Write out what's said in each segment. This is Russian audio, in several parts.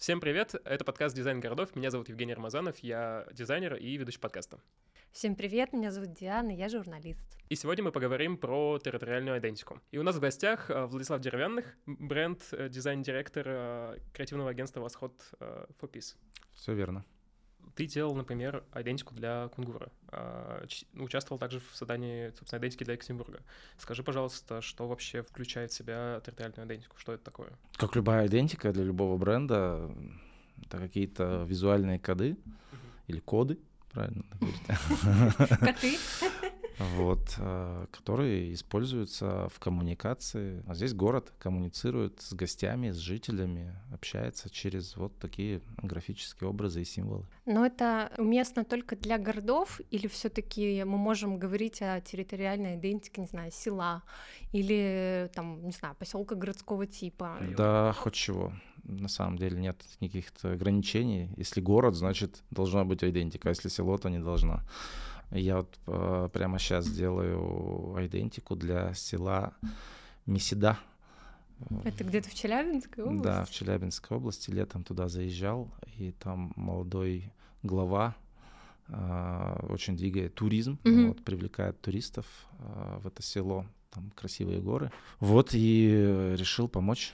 Всем привет, это подкаст «Дизайн городов», меня зовут Евгений Рамазанов, я дизайнер и ведущий подкаста. Всем привет, меня зовут Диана, я журналист. И сегодня мы поговорим про территориальную идентику. И у нас в гостях э, Владислав Деревянных, бренд, э, дизайн-директор э, креативного агентства «Восход for Peace». Все верно. Ты делал, например, идентику для Кунгура. Участвовал также в создании, собственно, идентики для Екатеринбурга. Скажи, пожалуйста, что вообще включает в себя территориальную идентику? Что это такое? Как любая идентика для любого бренда, это какие-то визуальные коды или коды, правильно? Коты. Вот, э, которые используются в коммуникации. А здесь город коммуницирует с гостями, с жителями, общается через вот такие графические образы и символы. Но это уместно только для городов или все-таки мы можем говорить о территориальной идентике, не знаю, села или там, не знаю, поселка городского типа? Да, хоть чего на самом деле нет никаких ограничений. Если город, значит, должна быть идентика, а если село, то не должна. Я вот э, прямо сейчас делаю идентику для села Месида. Это где-то в Челябинской области? Да, в Челябинской области. Летом туда заезжал, и там молодой глава э, очень двигает туризм, mm-hmm. вот, привлекает туристов э, в это село. Там красивые горы. Вот и решил помочь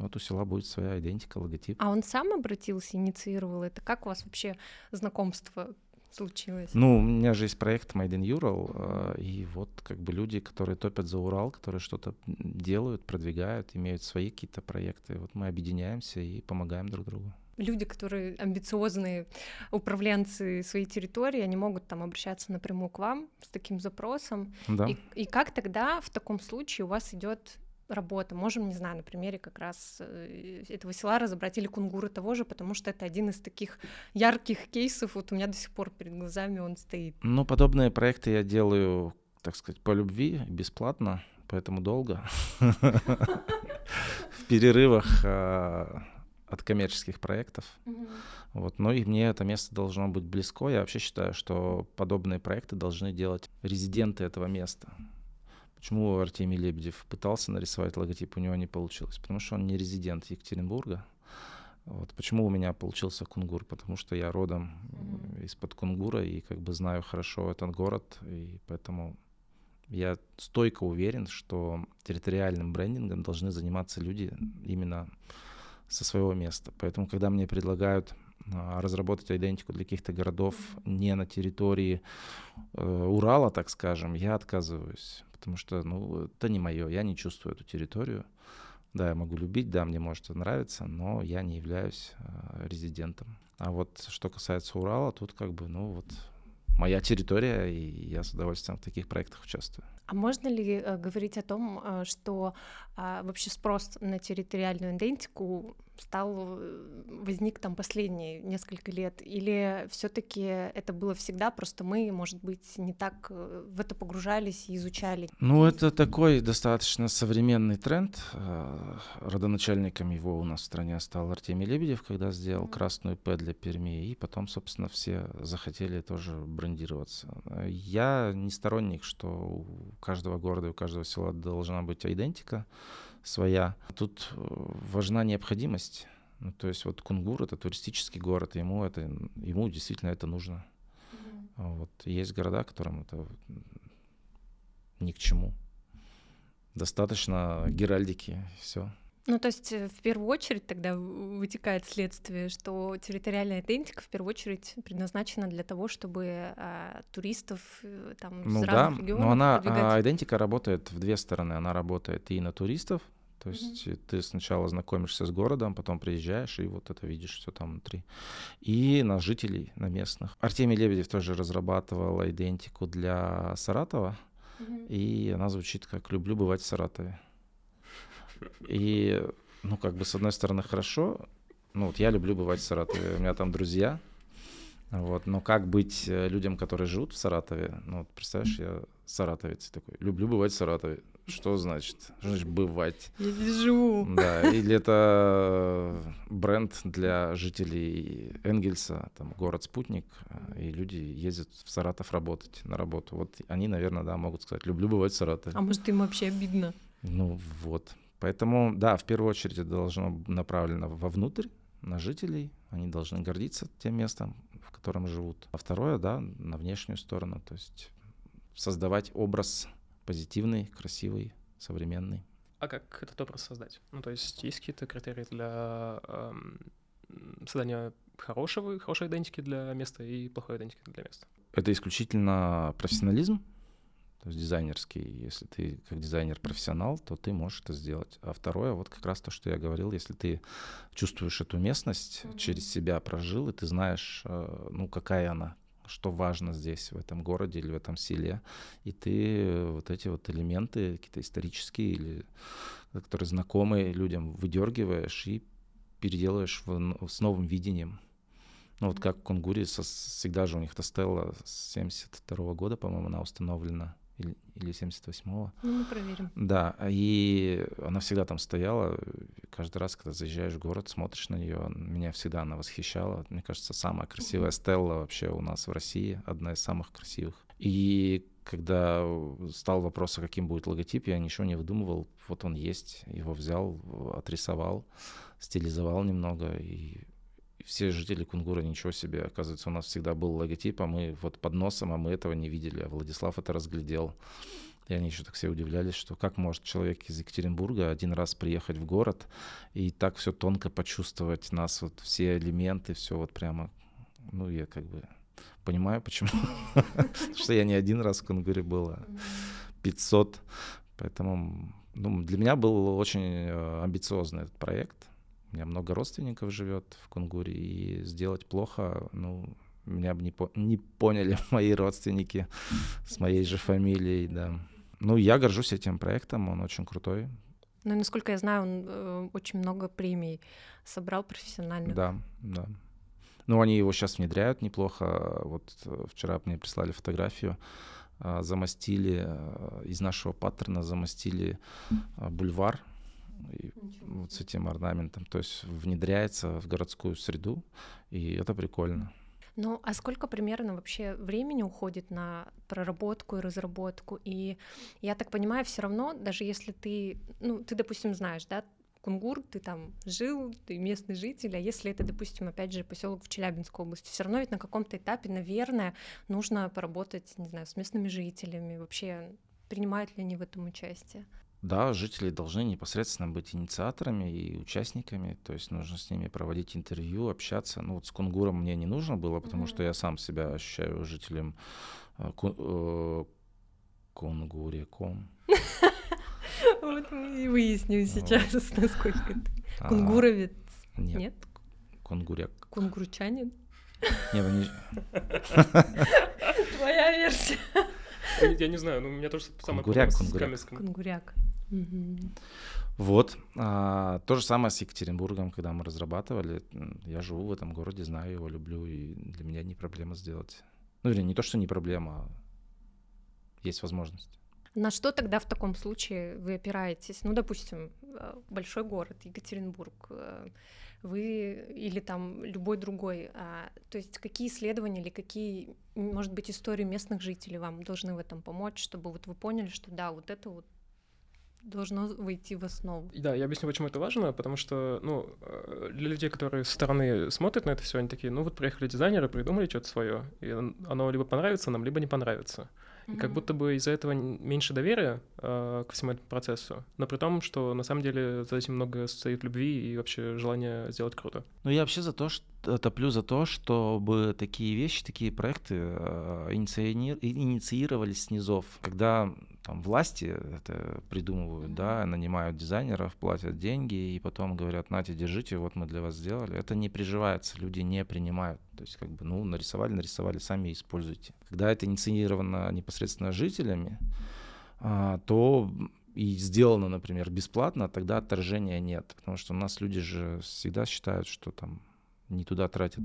вот у села будет своя идентика, логотип. А он сам обратился, инициировал это? Как у вас вообще знакомство случилось? Ну, у меня же есть проект Made in Ural, а, и вот как бы люди, которые топят за Урал, которые что-то делают, продвигают, имеют свои какие-то проекты. Вот мы объединяемся и помогаем друг другу люди, которые амбициозные управленцы своей территории, они могут там обращаться напрямую к вам с таким запросом. Да. И, и как тогда в таком случае у вас идет работа. Можем, не знаю, на примере как раз э, этого села разобрать или кунгуры того же, потому что это один из таких ярких кейсов. Вот у меня до сих пор перед глазами он стоит. Ну, подобные проекты я делаю, так сказать, по любви, бесплатно, поэтому долго. В перерывах а, от коммерческих проектов. Вот, но и мне это место должно быть близко. Я вообще считаю, что подобные проекты должны делать резиденты этого места. Почему Артемий Лебедев пытался нарисовать логотип, у него не получилось? Потому что он не резидент Екатеринбурга. Вот. Почему у меня получился Кунгур? Потому что я родом mm-hmm. из-под Кунгура и как бы знаю хорошо этот город, и поэтому я стойко уверен, что территориальным брендингом должны заниматься люди именно со своего места. Поэтому, когда мне предлагают разработать идентику для каких-то городов не на территории э, Урала, так скажем, я отказываюсь потому что, ну, это не мое, я не чувствую эту территорию. Да, я могу любить, да, мне может это нравиться, но я не являюсь э, резидентом. А вот что касается Урала, тут как бы, ну, вот моя территория, и я с удовольствием в таких проектах участвую. А можно ли э, говорить о том, э, что э, вообще спрос на территориальную идентику стал э, возник там последние несколько лет, или все-таки это было всегда, просто мы, может быть, не так в это погружались и изучали? Ну, это такой достаточно современный тренд. Родоначальником его у нас в стране стал Артемий Лебедев, когда сделал mm-hmm. красную П для Перми, и потом, собственно, все захотели тоже брендироваться. Я не сторонник, что каждого города и у каждого села должна быть идентика своя. Тут э, важна необходимость. Ну, то есть вот Кунгур — это туристический город, ему, это, ему действительно это нужно. Mm-hmm. Вот. Есть города, которым это ни к чему. Достаточно геральдики, все. Ну, то есть э, в первую очередь тогда вытекает следствие, что территориальная идентика в первую очередь предназначена для того, чтобы а, туристов э, там ну, с да, разных регионов но она, а, идентика работает в две стороны. Она работает и на туристов, то есть mm-hmm. ты сначала знакомишься с городом, потом приезжаешь и вот это видишь все там внутри. И на жителей, на местных. Артемий Лебедев тоже разрабатывал идентику для Саратова, mm-hmm. и она звучит как «люблю бывать в Саратове». И, ну, как бы, с одной стороны, хорошо. Ну, вот я люблю бывать в Саратове, у меня там друзья. Вот, но как быть э, людям, которые живут в Саратове? Ну, вот, представляешь, я саратовец такой, люблю бывать в Саратове. Что значит? Что значит бывать? Я здесь живу. Да, или это бренд для жителей Энгельса, там город-спутник, и люди ездят в Саратов работать на работу. Вот они, наверное, да, могут сказать, люблю бывать в Саратове. А может, им вообще обидно? Ну вот. Поэтому, да, в первую очередь это должно направлено вовнутрь, на жителей, они должны гордиться тем местом, в котором живут. А второе, да, на внешнюю сторону, то есть создавать образ позитивный, красивый, современный. А как этот образ создать? Ну, то есть есть какие-то критерии для эм, создания хорошего, хорошей идентики для места и плохой идентики для места? Это исключительно профессионализм, то есть дизайнерский. Если ты как дизайнер профессионал, то ты можешь это сделать. А второе, вот как раз то, что я говорил, если ты чувствуешь эту местность, mm-hmm. через себя прожил, и ты знаешь, э, ну, какая она, что важно здесь, в этом городе или в этом селе, и ты вот эти вот элементы, какие-то исторические или которые знакомые людям, выдергиваешь и переделываешь в, с новым видением. Ну вот как в Кунгуре, со, всегда же у них эта стелла с 72 года, по-моему, она установлена или, или 78-го. Ну, мы проверим. Да, и она всегда там стояла. Каждый раз, когда заезжаешь в город, смотришь на нее, меня всегда она восхищала. Мне кажется, самая красивая стелла вообще у нас в России, одна из самых красивых. И когда стал вопрос, а каким будет логотип, я ничего не выдумывал. Вот он есть, его взял, отрисовал, стилизовал немного, и все жители Кунгура, ничего себе, оказывается, у нас всегда был логотип, а мы вот под носом, а мы этого не видели, а Владислав это разглядел. И они еще так все удивлялись, что как может человек из Екатеринбурга один раз приехать в город и так все тонко почувствовать нас, вот все элементы, все вот прямо, ну, я как бы понимаю, почему. что я не один раз в Кунгуре был, а 500. Поэтому ну, для меня был очень э, амбициозный этот проект. У меня много родственников живет в Кунгуре, и сделать плохо, ну, меня бы не, по не поняли мои родственники с моей же фамилией, да. Ну, я горжусь этим проектом, он очень крутой. Ну, насколько я знаю, он э, очень много премий собрал профессиональных. Да, да. Ну, они его сейчас внедряют неплохо. Вот э, вчера мне прислали фотографию, э, замостили, э, из нашего паттерна замостили э, бульвар и вот с этим орнаментом. То есть внедряется в городскую среду, и это прикольно. Ну, а сколько примерно вообще времени уходит на проработку и разработку? И я так понимаю, все равно, даже если ты, ну, ты, допустим, знаешь, да, Кунгур, ты там жил, ты местный житель, а если это, допустим, опять же, поселок в Челябинской области, все равно ведь на каком-то этапе, наверное, нужно поработать, не знаю, с местными жителями, вообще принимают ли они в этом участие? Да, жители должны непосредственно быть инициаторами и участниками, то есть нужно с ними проводить интервью, общаться. Ну вот с Кунгуром мне не нужно было, потому mm-hmm. что я сам себя ощущаю жителем э, э, Кунгуреком. Вот мы и выясним сейчас, насколько ты а, кунгуровец. Нет. Кунгуряк. Кунгурчанин? Нет, они... Твоя версия. Я не знаю, ну у меня тоже самое Кунгуряк, кунгуряк. Кунгуряк. Вот. А, то же самое с Екатеринбургом, когда мы разрабатывали. Я живу в этом городе, знаю его, люблю, и для меня не проблема сделать. Ну, или не то, что не проблема, а есть возможность. На что тогда в таком случае вы опираетесь? Ну, допустим, э, большой город, Екатеринбург, э, вы или там любой другой. А, то есть какие исследования или какие, может быть, истории местных жителей вам должны в этом помочь, чтобы вот вы поняли, что да, вот это вот должно войти в основу. Да, я объясню, почему это важно, потому что, ну, э, для людей, которые со стороны смотрят на это все, они такие, ну вот приехали дизайнеры, придумали что-то свое, и оно либо понравится нам, либо не понравится. И как будто бы из-за этого меньше доверия э, ко всему этому процессу, но при том, что на самом деле за этим много стоит любви и вообще желание сделать круто. Ну я вообще за то, что топлю за то, чтобы такие вещи, такие проекты э, инициировались снизов, когда там власти это придумывают, да, нанимают дизайнеров, платят деньги и потом говорят, нате, держите, вот мы для вас сделали. Это не приживается, люди не принимают. То есть как бы, ну, нарисовали, нарисовали, сами используйте. Когда это инициировано непосредственно жителями, а, то и сделано, например, бесплатно, тогда отторжения нет. Потому что у нас люди же всегда считают, что там не туда тратят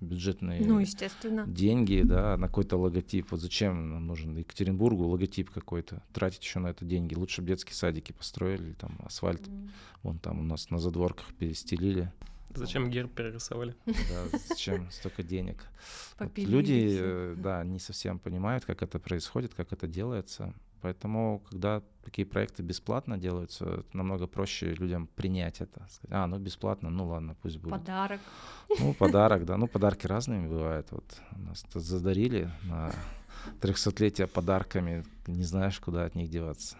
бюджетные ну, естественно. деньги, да, на какой-то логотип. Вот зачем нам нужен Екатеринбургу логотип какой-то? Тратить еще на это деньги. Лучше бы детские садики построили, там асфальт. Mm. Вон там у нас на задворках перестелили. Зачем герб перерисовали? Да, зачем столько денег? Вот люди, э, да, не совсем понимают, как это происходит, как это делается. Поэтому, когда такие проекты бесплатно делаются, намного проще людям принять это. Сказать, а, ну бесплатно, ну ладно, пусть будет. Подарок. Ну, подарок, да. Ну, подарки разными бывают. Вот нас задарили на 300-летие подарками, не знаешь, куда от них деваться.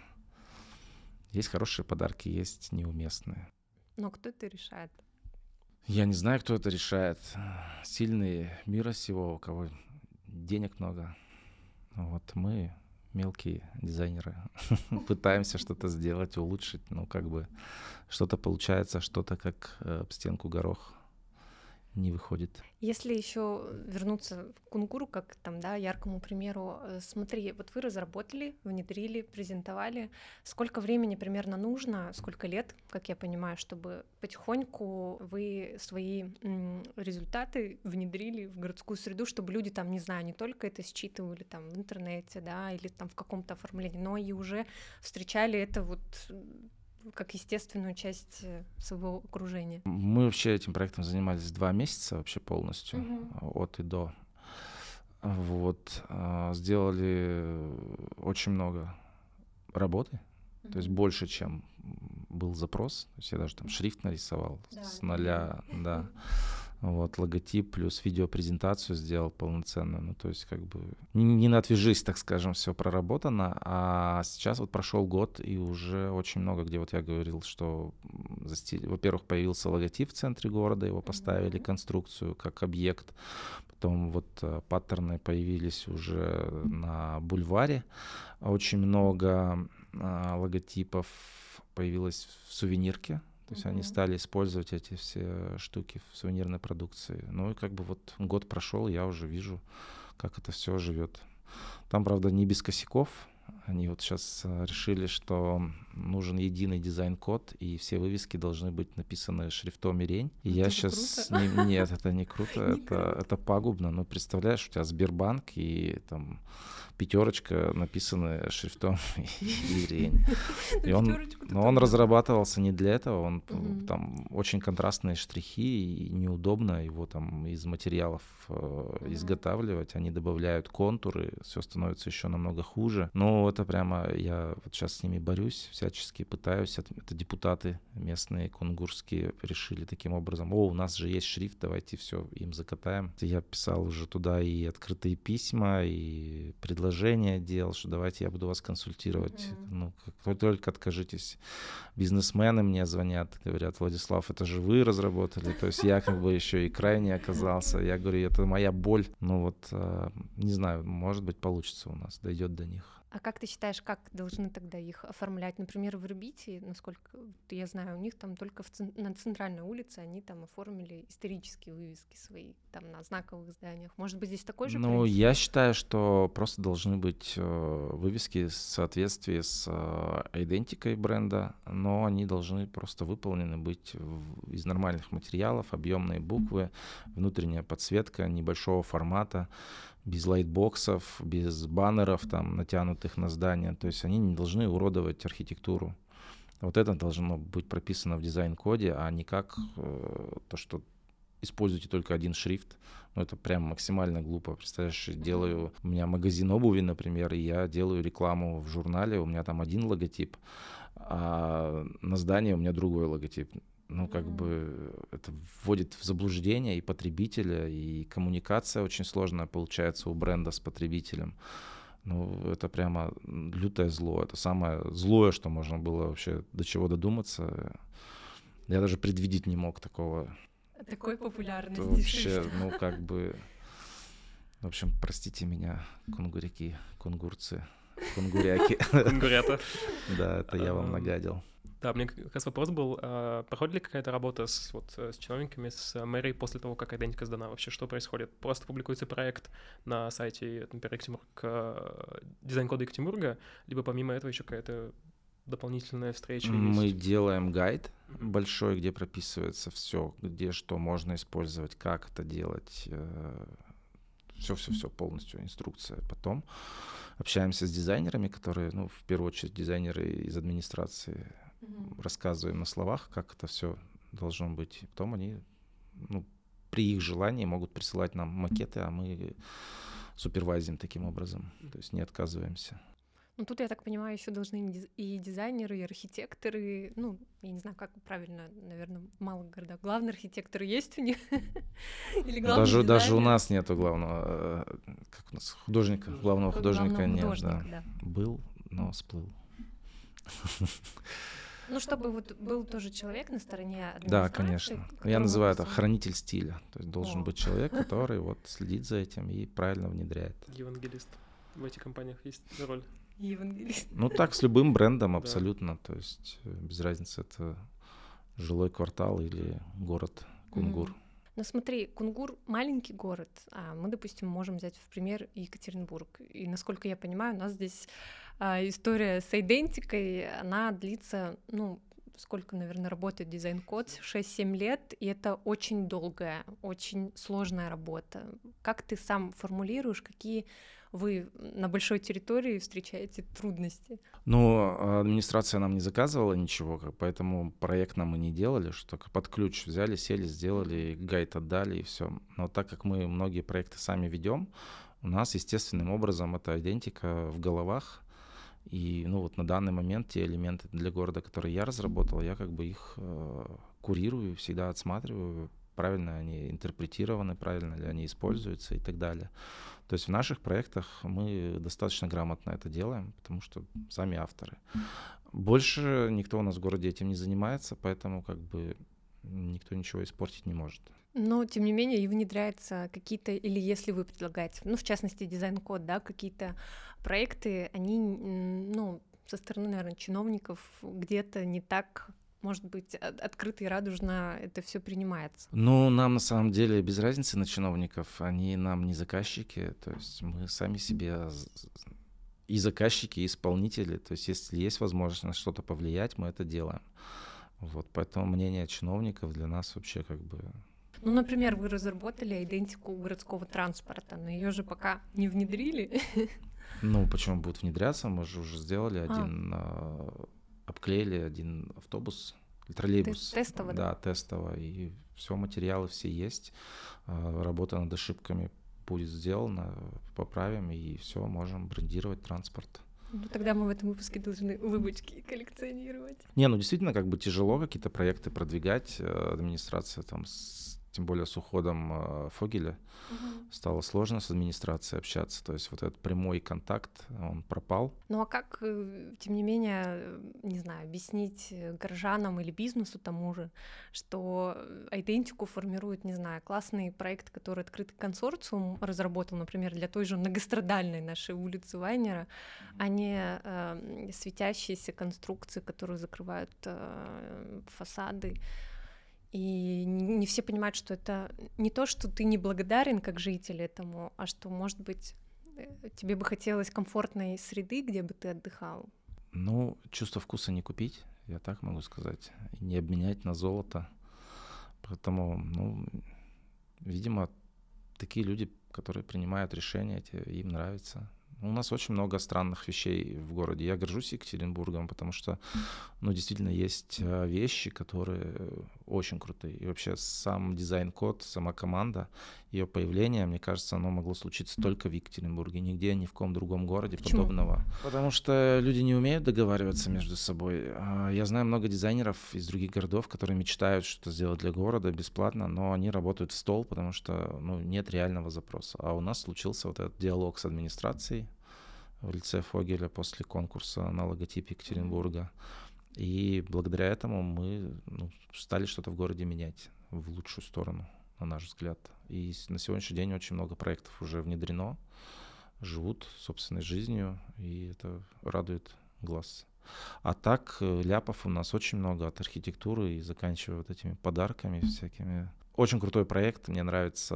Есть хорошие подарки, есть неуместные. Но кто это решает? Я не знаю, кто это решает. Сильные мира сего, у кого денег много. Вот мы, мелкие дизайнеры, пытаемся что-то сделать, улучшить. Ну, как бы что-то получается, что-то как э, об стенку горох не выходит. Если еще вернуться к кунгуру, как там, да, яркому примеру, э, смотри, вот вы разработали, внедрили, презентовали, сколько времени примерно нужно, сколько лет, как я понимаю, чтобы потихоньку вы свои результаты внедрили в городскую среду, чтобы люди там, не знаю, не только это считывали там в интернете, да, или там в каком-то оформлении, но и уже встречали это вот как естественную часть э, своего окружения? Мы вообще этим проектом занимались два месяца вообще полностью, угу. от и до. Вот, а, сделали очень много работы, угу. то есть больше, чем был запрос. То есть я даже там шрифт нарисовал да. с нуля, да. Вот, логотип плюс видеопрезентацию сделал полноценную. Ну, то есть, как бы, не, не на отвяжись, так скажем, все проработано. А сейчас вот прошел год, и уже очень много, где вот я говорил, что, во-первых, появился логотип в центре города, его поставили, конструкцию как объект. Потом вот э, паттерны появились уже на бульваре. Очень много а, логотипов появилось в сувенирке то есть они стали использовать эти все штуки в сувенирной продукции. Ну и как бы вот год прошел, я уже вижу, как это все живет. Там, правда, не без косяков. Они вот сейчас э, решили, что нужен единый дизайн-код, и все вывески должны быть написаны шрифтом Ирень. И это я сейчас... Не, нет, это не круто, это, это пагубно. Ну, представляешь, у тебя Сбербанк и там пятерочка написанная шрифтом Ирень. И он, но он разрабатывался не для этого, он там очень контрастные штрихи, и неудобно его там из материалов э, изготавливать. Они добавляют контуры, все становится еще намного хуже. Но это прямо я вот сейчас с ними борюсь, всячески пытаюсь. Это, депутаты местные, кунгурские, решили таким образом, о, у нас же есть шрифт, давайте все им закатаем. Я писал уже туда и открытые письма, и предложения делал, что давайте я буду вас консультировать. Mm-hmm. Ну, как только откажитесь. Бизнесмены мне звонят, говорят, Владислав, это же вы разработали. То есть я как бы еще и крайне оказался. Я говорю, это моя боль. Ну вот, э, не знаю, может быть, получится у нас, дойдет до них. А как ты считаешь, как должны тогда их оформлять? Например, в Ирбите, насколько я знаю, у них там только в на центральной улице они там оформили исторические вывески свои, там на знаковых зданиях. Может быть, здесь такой же Ну, принцип? я считаю, что просто должны быть э, вывески в соответствии с э, идентикой бренда, но они должны просто выполнены быть в... из нормальных материалов, объемные буквы, внутренняя подсветка небольшого формата, без лайтбоксов, без баннеров там натянутых на здание. То есть они не должны уродовать архитектуру. Вот это должно быть прописано в дизайн-коде, а не как э, то, что используйте только один шрифт. Ну, это прям максимально глупо. Представляешь, делаю, у меня магазин обуви, например, и я делаю рекламу в журнале, у меня там один логотип, а на здании у меня другой логотип ну, как бы это вводит в заблуждение и потребителя, и коммуникация очень сложная получается у бренда с потребителем. Ну, это прямо лютое зло. Это самое злое, что можно было вообще до чего додуматься. Я даже предвидеть не мог такого. Такой популярности. вообще, ну, как бы... В общем, простите меня, кунгуряки, кунгурцы, кунгуряки. Кунгурята. Да, это я вам нагадил. Да, мне как раз вопрос был, а, проходит ли какая-то работа с, вот, э, с чиновниками, с мэрией после того, как идентика сдана? Вообще, что происходит? Просто публикуется проект на сайте, например, Екатеринбург, э, дизайн-кода Екатеринбурга, либо помимо этого еще какая-то дополнительная встреча Мы есть? делаем гайд большой, где прописывается все, где что можно использовать, как это делать, все-все-все полностью инструкция. Потом общаемся с дизайнерами, которые, ну, в первую очередь, дизайнеры из администрации угу. рассказываем на словах, как это все должно быть. И потом они, ну, при их желании могут присылать нам макеты, а мы супервайзим таким образом, то есть не отказываемся. Ну тут, я так понимаю, еще должны и дизайнеры, и архитекторы, ну, я не знаю, как правильно, наверное, в малых городах. Главный архитектор есть у них? Или главный даже, даже у нас нету главного, э, как у нас, художника, главного художника главного нет, художника, да. да. Был, но сплыл. Ну, чтобы вот был тоже человек на стороне Да, конечно. Я называю это хранитель стиля. То есть должен О. быть человек, который вот следит за этим и правильно внедряет. Евангелист. В этих компаниях есть роль. Евангелист. Ну так с любым брендом абсолютно. То есть э, без разницы, это жилой квартал или город Кунгур. Но смотри, Кунгур маленький город, а мы, допустим, можем взять в пример Екатеринбург. И насколько я понимаю, у нас здесь а, история с айдентикой, она длится, ну, сколько, наверное, работает дизайн-код, 6-7 лет, и это очень долгая, очень сложная работа. Как ты сам формулируешь, какие вы на большой территории встречаете трудности? Ну, администрация нам не заказывала ничего, поэтому проект нам и не делали, что только под ключ взяли, сели, сделали, гайд отдали и все. Но так как мы многие проекты сами ведем, у нас естественным образом эта идентика в головах, и ну вот на данный момент те элементы для города, которые я разработал, я как бы их э, курирую, всегда отсматриваю, правильно они интерпретированы, правильно ли они используются и так далее. То есть в наших проектах мы достаточно грамотно это делаем, потому что сами авторы. Больше никто у нас в городе этим не занимается, поэтому как бы никто ничего испортить не может. Но, тем не менее, и внедряются какие-то, или если вы предлагаете, ну, в частности, дизайн-код, да, какие-то проекты, они, ну, со стороны, наверное, чиновников где-то не так может быть, открыто и радужно это все принимается? Ну, нам на самом деле без разницы на чиновников, они нам не заказчики, то есть мы сами себе и заказчики, и исполнители, то есть если есть возможность на что-то повлиять, мы это делаем. Вот, поэтому мнение чиновников для нас вообще как бы ну, например, вы разработали идентику городского транспорта, но ее же пока не внедрили. Ну, почему будет внедряться? Мы же уже сделали а. один а обклеили один автобус, троллейбус. Тестово, да? Да, тестово. И все, материалы все есть. А, работа над ошибками будет сделана, поправим, и все, можем брендировать транспорт. Ну, тогда мы в этом выпуске должны улыбочки коллекционировать. Не, ну действительно, как бы тяжело какие-то проекты продвигать. Э, администрация там тем более с уходом э, Фогеля, угу. стало сложно с администрацией общаться. То есть вот этот прямой контакт, он пропал. Ну а как, э, тем не менее, э, не знаю, объяснить горожанам или бизнесу тому же, что идентику формирует, не знаю, классный проект, который открытый консорциум разработал, например, для той же многострадальной нашей улицы Вайнера, а не э, светящиеся конструкции, которые закрывают э, фасады. И не все понимают, что это не то, что ты не благодарен как житель этому, а что, может быть, э, тебе бы хотелось комфортной среды, где бы ты отдыхал. Ну, чувство вкуса не купить, я так могу сказать, не обменять на золото. Поэтому, ну, видимо, такие люди, которые принимают решения, им нравится. У нас очень много странных вещей в городе. Я горжусь Екатеринбургом, потому что, ну, действительно есть э, вещи, которые очень крутые. И вообще сам дизайн-код, сама команда, ее появление, мне кажется, оно могло случиться только в Екатеринбурге, нигде, ни в каком другом городе Почему? подобного. Потому что люди не умеют договариваться между собой. А, я знаю много дизайнеров из других городов, которые мечтают что-то сделать для города бесплатно, но они работают в стол, потому что ну, нет реального запроса. А у нас случился вот этот диалог с администрацией в лице Фогеля после конкурса на логотип Екатеринбурга. И благодаря этому мы ну, стали что-то в городе менять в лучшую сторону, на наш взгляд. И на сегодняшний день очень много проектов уже внедрено, живут собственной жизнью, и это радует глаз. А так, э, ляпов у нас очень много от архитектуры и заканчивая вот этими подарками всякими. Очень крутой проект, мне нравится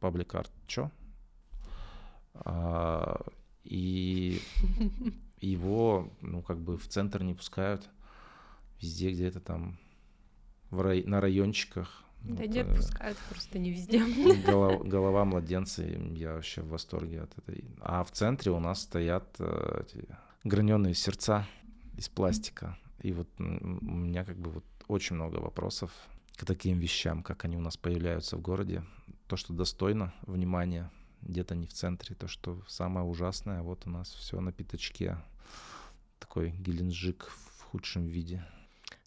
Public Art Чо. А, и его, ну, как бы в центр не пускают. Везде где-то там в рай... на райончиках. Да вот, не э, отпускают, просто не везде. Голова, голова младенца, я вообще в восторге от этой. А в центре у нас стоят э, эти граненые сердца из пластика. И вот у меня как бы вот очень много вопросов к таким вещам, как они у нас появляются в городе. То, что достойно внимания, где-то не в центре. То, что самое ужасное, вот у нас все на пятачке. Такой Геленджик в худшем виде.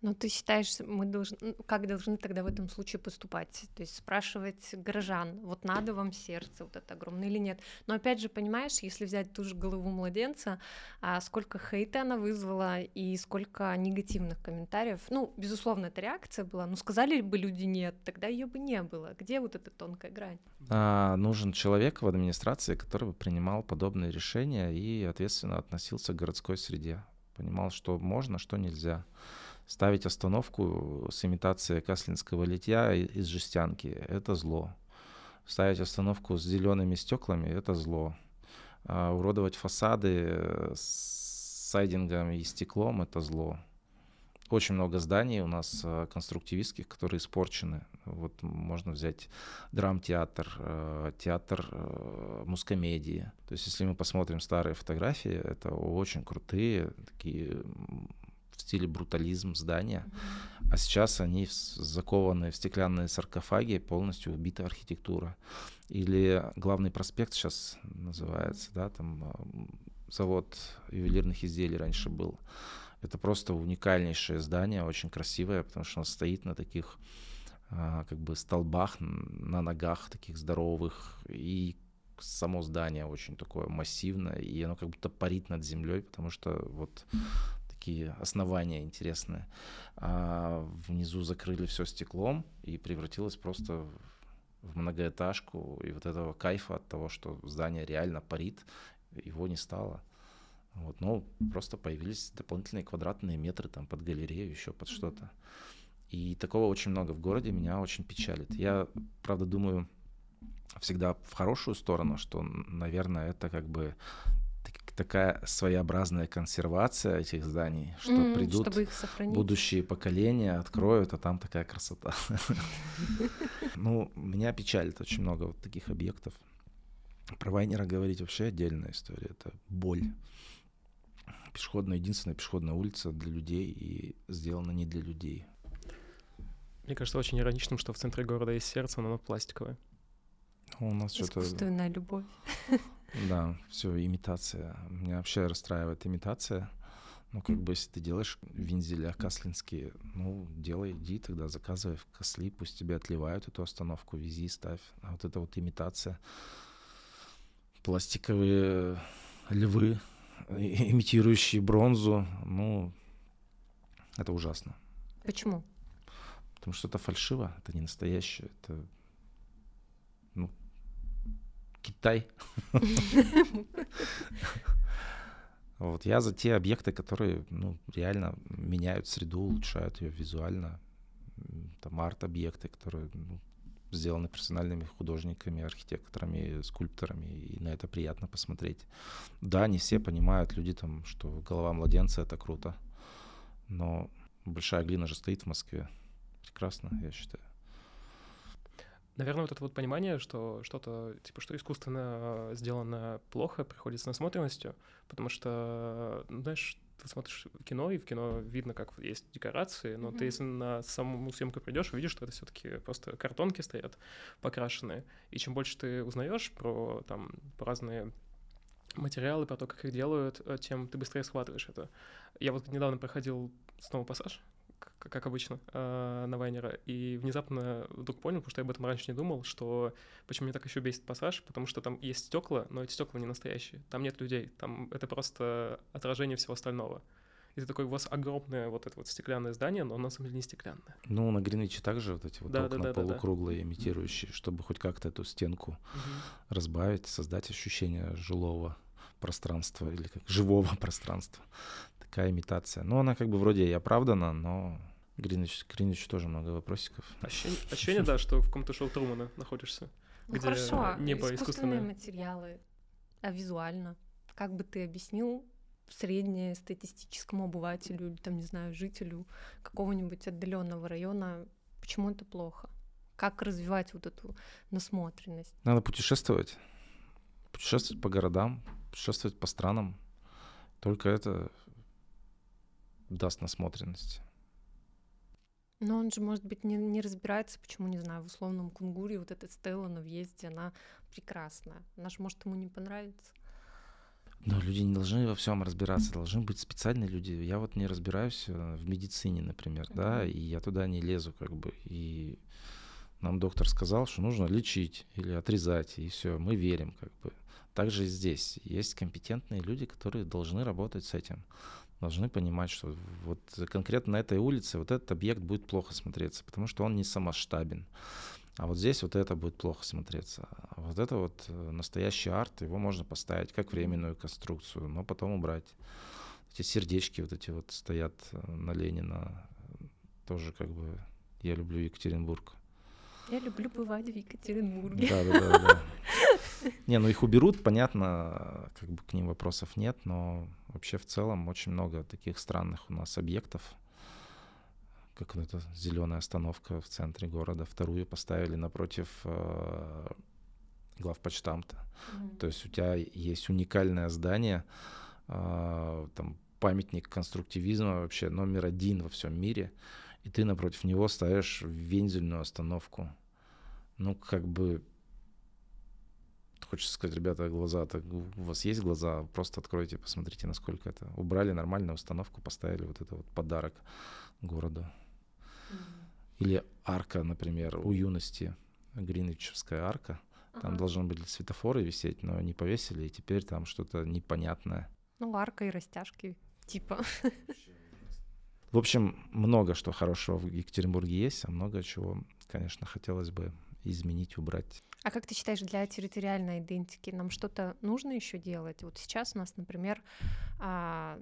Но ты считаешь, мы должны, ну, как должны тогда в этом случае поступать? То есть спрашивать горожан, вот надо вам сердце вот это огромное или нет? Но опять же, понимаешь, если взять ту же голову младенца, а сколько хейта она вызвала и сколько негативных комментариев, ну, безусловно, это реакция была, но сказали бы люди нет, тогда ее бы не было. Где вот эта тонкая грань? А, нужен человек в администрации, который бы принимал подобные решения и ответственно относился к городской среде, понимал, что можно, что нельзя ставить остановку с имитацией каслинского литья из жестянки — это зло. Ставить остановку с зелеными стеклами — это зло. А уродовать фасады с сайдингом и стеклом — это зло. Очень много зданий у нас а, конструктивистских, которые испорчены. Вот можно взять драмтеатр, а, театр мускомедии. То есть если мы посмотрим старые фотографии, это очень крутые такие в стиле брутализм здания, а сейчас они закованы в стеклянные саркофаги, полностью убита архитектура. Или главный проспект сейчас называется, да, там а, завод ювелирных изделий раньше был. Это просто уникальнейшее здание, очень красивое, потому что оно стоит на таких а, как бы столбах, на ногах таких здоровых, и само здание очень такое массивное, и оно как будто парит над землей, потому что вот такие основания интересные. А внизу закрыли все стеклом и превратилось просто в многоэтажку. И вот этого кайфа от того, что здание реально парит, его не стало. Вот, но просто появились дополнительные квадратные метры там под галерею, еще под что-то. И такого очень много в городе, меня очень печалит. Я, правда, думаю всегда в хорошую сторону, что, наверное, это как бы такая своеобразная консервация этих зданий, что mm, придут будущие поколения, откроют, а там такая красота. Ну, меня печалит очень много вот таких объектов. Про Вайнера говорить вообще отдельная история. Это боль. Пешеходная, единственная пешеходная улица для людей и сделана не для людей. Мне кажется очень ироничным, что в центре города есть сердце, но оно пластиковое. У нас что-то... Искусственная любовь. Да, все, имитация. Меня вообще расстраивает имитация. Ну, как бы, если ты делаешь винзеля каслинские, ну, делай, иди тогда, заказывай в Косли, пусть тебе отливают эту остановку, вези, ставь. А вот это вот имитация. Пластиковые львы, имитирующие бронзу, ну, это ужасно. Почему? Потому что это фальшиво, это не настоящее, это Китай. Вот я за те объекты, которые ну, реально меняют среду, улучшают ее визуально. Там арт-объекты, которые ну, сделаны профессиональными художниками, архитекторами, скульпторами, и на это приятно посмотреть. Да, не все понимают, люди там, что голова младенца — это круто, но большая глина же стоит в Москве. Прекрасно, я считаю. Наверное, вот это вот понимание, что что-то, типа, что искусственно сделано плохо, приходит с насмотренностью, потому что, ну, знаешь, ты смотришь кино, и в кино видно, как есть декорации, но mm-hmm. ты, если на саму съемку придешь, увидишь, что это все-таки просто картонки стоят покрашенные. И чем больше ты узнаешь про там про разные материалы, про то, как их делают, э, тем ты быстрее схватываешь это. Я вот недавно проходил снова пассаж, как обычно, э, на Вайнера, и внезапно вдруг понял, потому что я об этом раньше не думал, что почему меня так еще бесит пассаж, потому что там есть стекла, но эти стекла не настоящие, там нет людей, там это просто отражение всего остального. И ты такой, у вас огромное вот это вот стеклянное здание, но оно на самом деле не стеклянное. Ну, на Гринвиче также вот эти вот да, окна да, да, полукруглые, да, да. имитирующие, чтобы хоть как-то эту стенку угу. разбавить, создать ощущение жилого пространства или как живого пространства такая имитация. Ну, она как бы вроде и оправдана, но Гринвич, Гринвич тоже много вопросиков. Ощущение, ощущение, да, что в каком-то шоу Трумана находишься. Ну где хорошо, небо искусственные материалы, а визуально? Как бы ты объяснил среднестатистическому обывателю или там, не знаю, жителю какого-нибудь отдаленного района, почему это плохо? Как развивать вот эту насмотренность? Надо путешествовать. Путешествовать по городам, путешествовать по странам. Только это даст насмотренность. Но он же, может быть, не, не разбирается, почему, не знаю, в условном кунгуре вот эта стела на въезде, она прекрасная. Она же, может, ему не понравится. Но люди не должны во всем разбираться, должны быть специальные люди. Я вот не разбираюсь э, в медицине, например, mm-hmm. да, и я туда не лезу, как бы. И нам доктор сказал, что нужно лечить или отрезать, и все, мы верим, как бы. Также и здесь есть компетентные люди, которые должны работать с этим, должны понимать, что вот конкретно на этой улице вот этот объект будет плохо смотреться, потому что он не самосштабен. А вот здесь вот это будет плохо смотреться. А вот это вот э, настоящий арт, его можно поставить как временную конструкцию, но потом убрать. Эти сердечки вот эти вот стоят э, на Ленина, тоже как бы я люблю Екатеринбург. Я люблю бывать в Екатеринбурге. Да, да, да, да. Не, ну их уберут, понятно, как бы к ним вопросов нет, но вообще в целом очень много таких странных у нас объектов. Как вот эта зеленая остановка в центре города. Вторую поставили напротив э, главпочтамта. Mm-hmm. То есть у тебя есть уникальное здание, э, там памятник конструктивизма вообще номер один во всем мире и ты напротив него ставишь вензельную остановку. Ну, как бы хочется сказать, ребята, глаза, так у вас есть глаза, просто откройте, посмотрите, насколько это. Убрали нормальную установку, поставили вот это вот подарок городу. Mm-hmm. Или арка, например, у юности, Гринвичевская арка. Там ага. должны были светофоры висеть, но не повесили, и теперь там что-то непонятное. Ну, арка и растяжки, типа. В общем, много что хорошего в Екатеринбурге есть, а много чего, конечно, хотелось бы изменить, убрать. А как ты считаешь, для территориальной идентики нам что-то нужно еще делать? Вот сейчас у нас, например, а,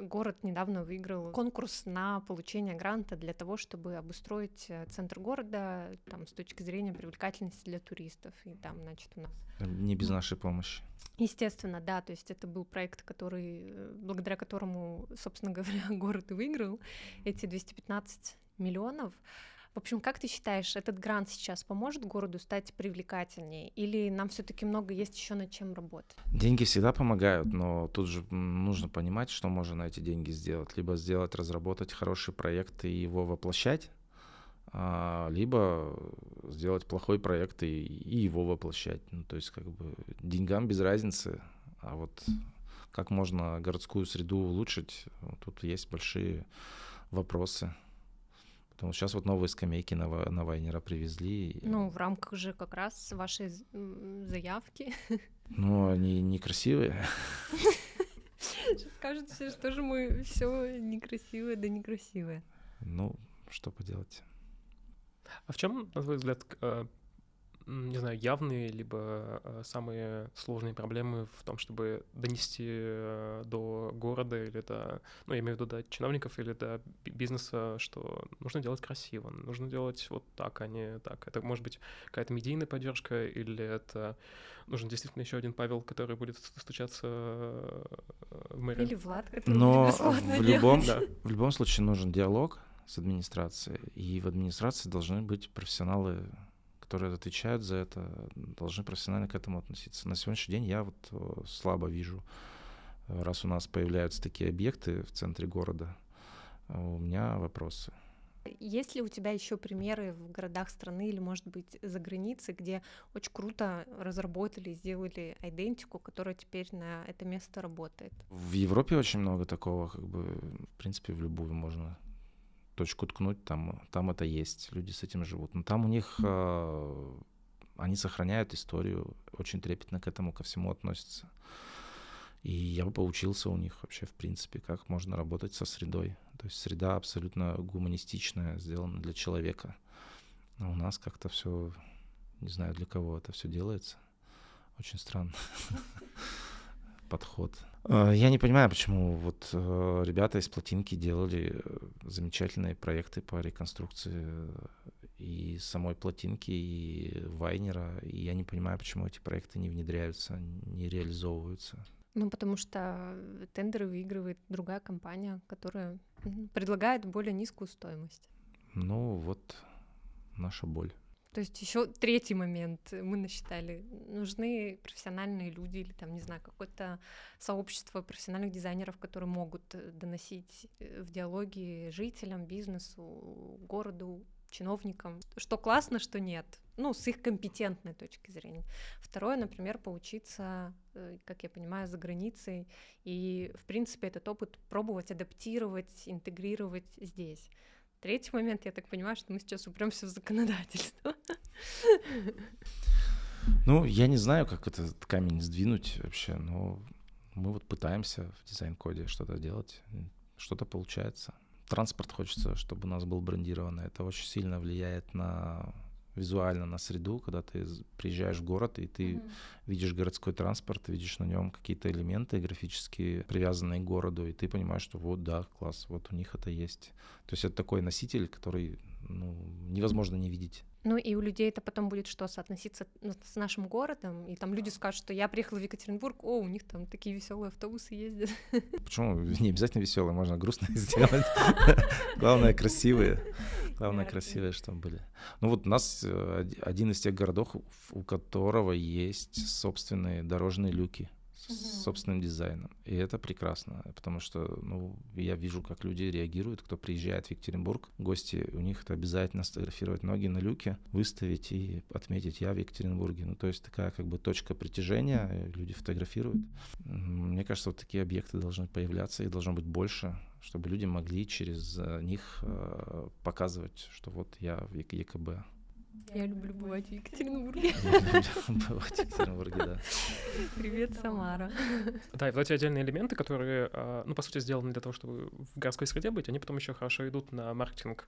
город недавно выиграл конкурс на получение гранта для того, чтобы обустроить э, центр города там, с точки зрения привлекательности для туристов. И там, значит, у нас... Не без нашей помощи. Естественно, да, то есть это был проект, который, э, благодаря которому, собственно говоря, город и выиграл эти 215 миллионов. В общем, как ты считаешь, этот грант сейчас поможет городу стать привлекательнее, или нам все-таки много есть еще над чем работать? Деньги всегда помогают, но тут же нужно понимать, что можно на эти деньги сделать. Либо сделать, разработать хороший проект и его воплощать, а, либо сделать плохой проект и, и его воплощать. Ну, то есть как бы деньгам без разницы, а вот как можно городскую среду улучшить, тут есть большие вопросы. Потому что сейчас вот новые скамейки на, на Вайнера привезли. Ну, в рамках же как раз вашей заявки. Ну, они некрасивые. Сейчас скажут все, что же мы все некрасивое, да некрасивое. Ну, что поделать. А в чем, на твой взгляд, э, не знаю, явные либо э, самые сложные проблемы в том, чтобы донести э, до города или до, ну, я имею в виду до чиновников или до бизнеса, что нужно делать красиво, нужно делать вот так, а не так. Это может быть какая-то медийная поддержка или это нужен действительно еще один Павел, который будет стучаться э, в мэрию. Или Влад, который Но в любом, да. в любом случае нужен диалог с администрацией, и в администрации должны быть профессионалы которые отвечают за это, должны профессионально к этому относиться. На сегодняшний день я вот э, слабо вижу, э, раз у нас появляются такие объекты в центре города, у меня вопросы. Есть ли у тебя еще примеры в городах страны или, может быть, за границей, где очень круто разработали, сделали идентику, которая теперь на это место работает? В Европе очень много такого, как бы, в принципе, в любую можно точку ткнуть, там, там это есть, люди с этим живут. Но там у них э, они сохраняют историю, очень трепетно к этому ко всему относятся. И я бы поучился у них вообще, в принципе, как можно работать со средой. То есть среда абсолютно гуманистичная, сделана для человека. А у нас как-то все, не знаю для кого это все делается. Очень странно подход. Э, я не понимаю, почему вот э, ребята из плотинки делали э, замечательные проекты по реконструкции и самой плотинки, и Вайнера, и я не понимаю, почему эти проекты не внедряются, не реализовываются. Ну, потому что тендеры выигрывает другая компания, которая предлагает более низкую стоимость. Ну, вот наша боль. То есть еще третий момент мы насчитали. Нужны профессиональные люди или там, не знаю, какое-то сообщество профессиональных дизайнеров, которые могут э, доносить э, в диалоге жителям, бизнесу, городу, чиновникам, что классно, что нет, ну, с их компетентной точки зрения. Второе, например, поучиться, э, как я понимаю, за границей, и, в принципе, этот опыт пробовать адаптировать, интегрировать здесь. Третий момент, я так понимаю, что мы сейчас упремся в законодательство. Ну, я не знаю, как этот камень сдвинуть вообще, но мы вот пытаемся в дизайн-коде что-то делать, что-то получается. Транспорт хочется, чтобы у нас был брендированный. Это очень сильно влияет на визуально на среду, когда ты приезжаешь в город и ты mm-hmm. видишь городской транспорт, видишь на нем какие-то элементы графические, привязанные к городу, и ты понимаешь, что вот да, класс, вот у них это есть. То есть это такой носитель, который ну, невозможно не видеть. Ну и у людей это потом будет что, соотноситься ну, с нашим городом, и там люди скажут, что я приехала в Екатеринбург, о, у них там такие веселые автобусы ездят. Почему? Не обязательно веселые, можно грустно сделать. Главное, красивые. Главное, красивые, чтобы были. Ну вот у нас э, один из тех городов, у которого есть собственные дорожные люки с собственным дизайном. И это прекрасно, потому что ну, я вижу, как люди реагируют, кто приезжает в Екатеринбург, гости, у них это обязательно сфотографировать ноги на люке, выставить и отметить «я в Екатеринбурге». Ну, то есть такая как бы точка притяжения, люди фотографируют. Мне кажется, вот такие объекты должны появляться, их должно быть больше, чтобы люди могли через э, них э, показывать, что вот я в ЕКБ. Я люблю бывать в Екатеринбурге. Бывать в Екатеринбурге, да. Привет, Самара. Да, и вот эти отдельные элементы, которые, а, ну, по сути, сделаны для того, чтобы в городской среде быть, они потом еще хорошо идут на маркетинг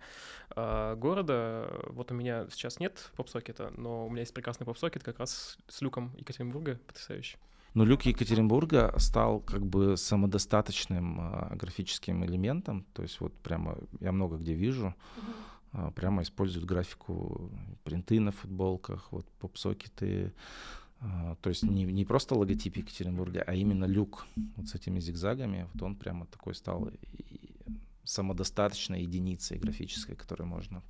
а, города. Вот у меня сейчас нет поп-сокета, но у меня есть прекрасный поп-сокет как раз с люком Екатеринбурга, потрясающий. Но люк Екатеринбурга стал как бы самодостаточным э, графическим элементом. То есть вот прямо я много где вижу. Uh-huh а, прямо используют графику, принты на футболках, вот поп-сокеты, а, то есть не, не просто логотип Екатеринбурга, а именно люк вот с этими зигзагами, вот он прямо такой стал самодостаточной единицей графической, которую можно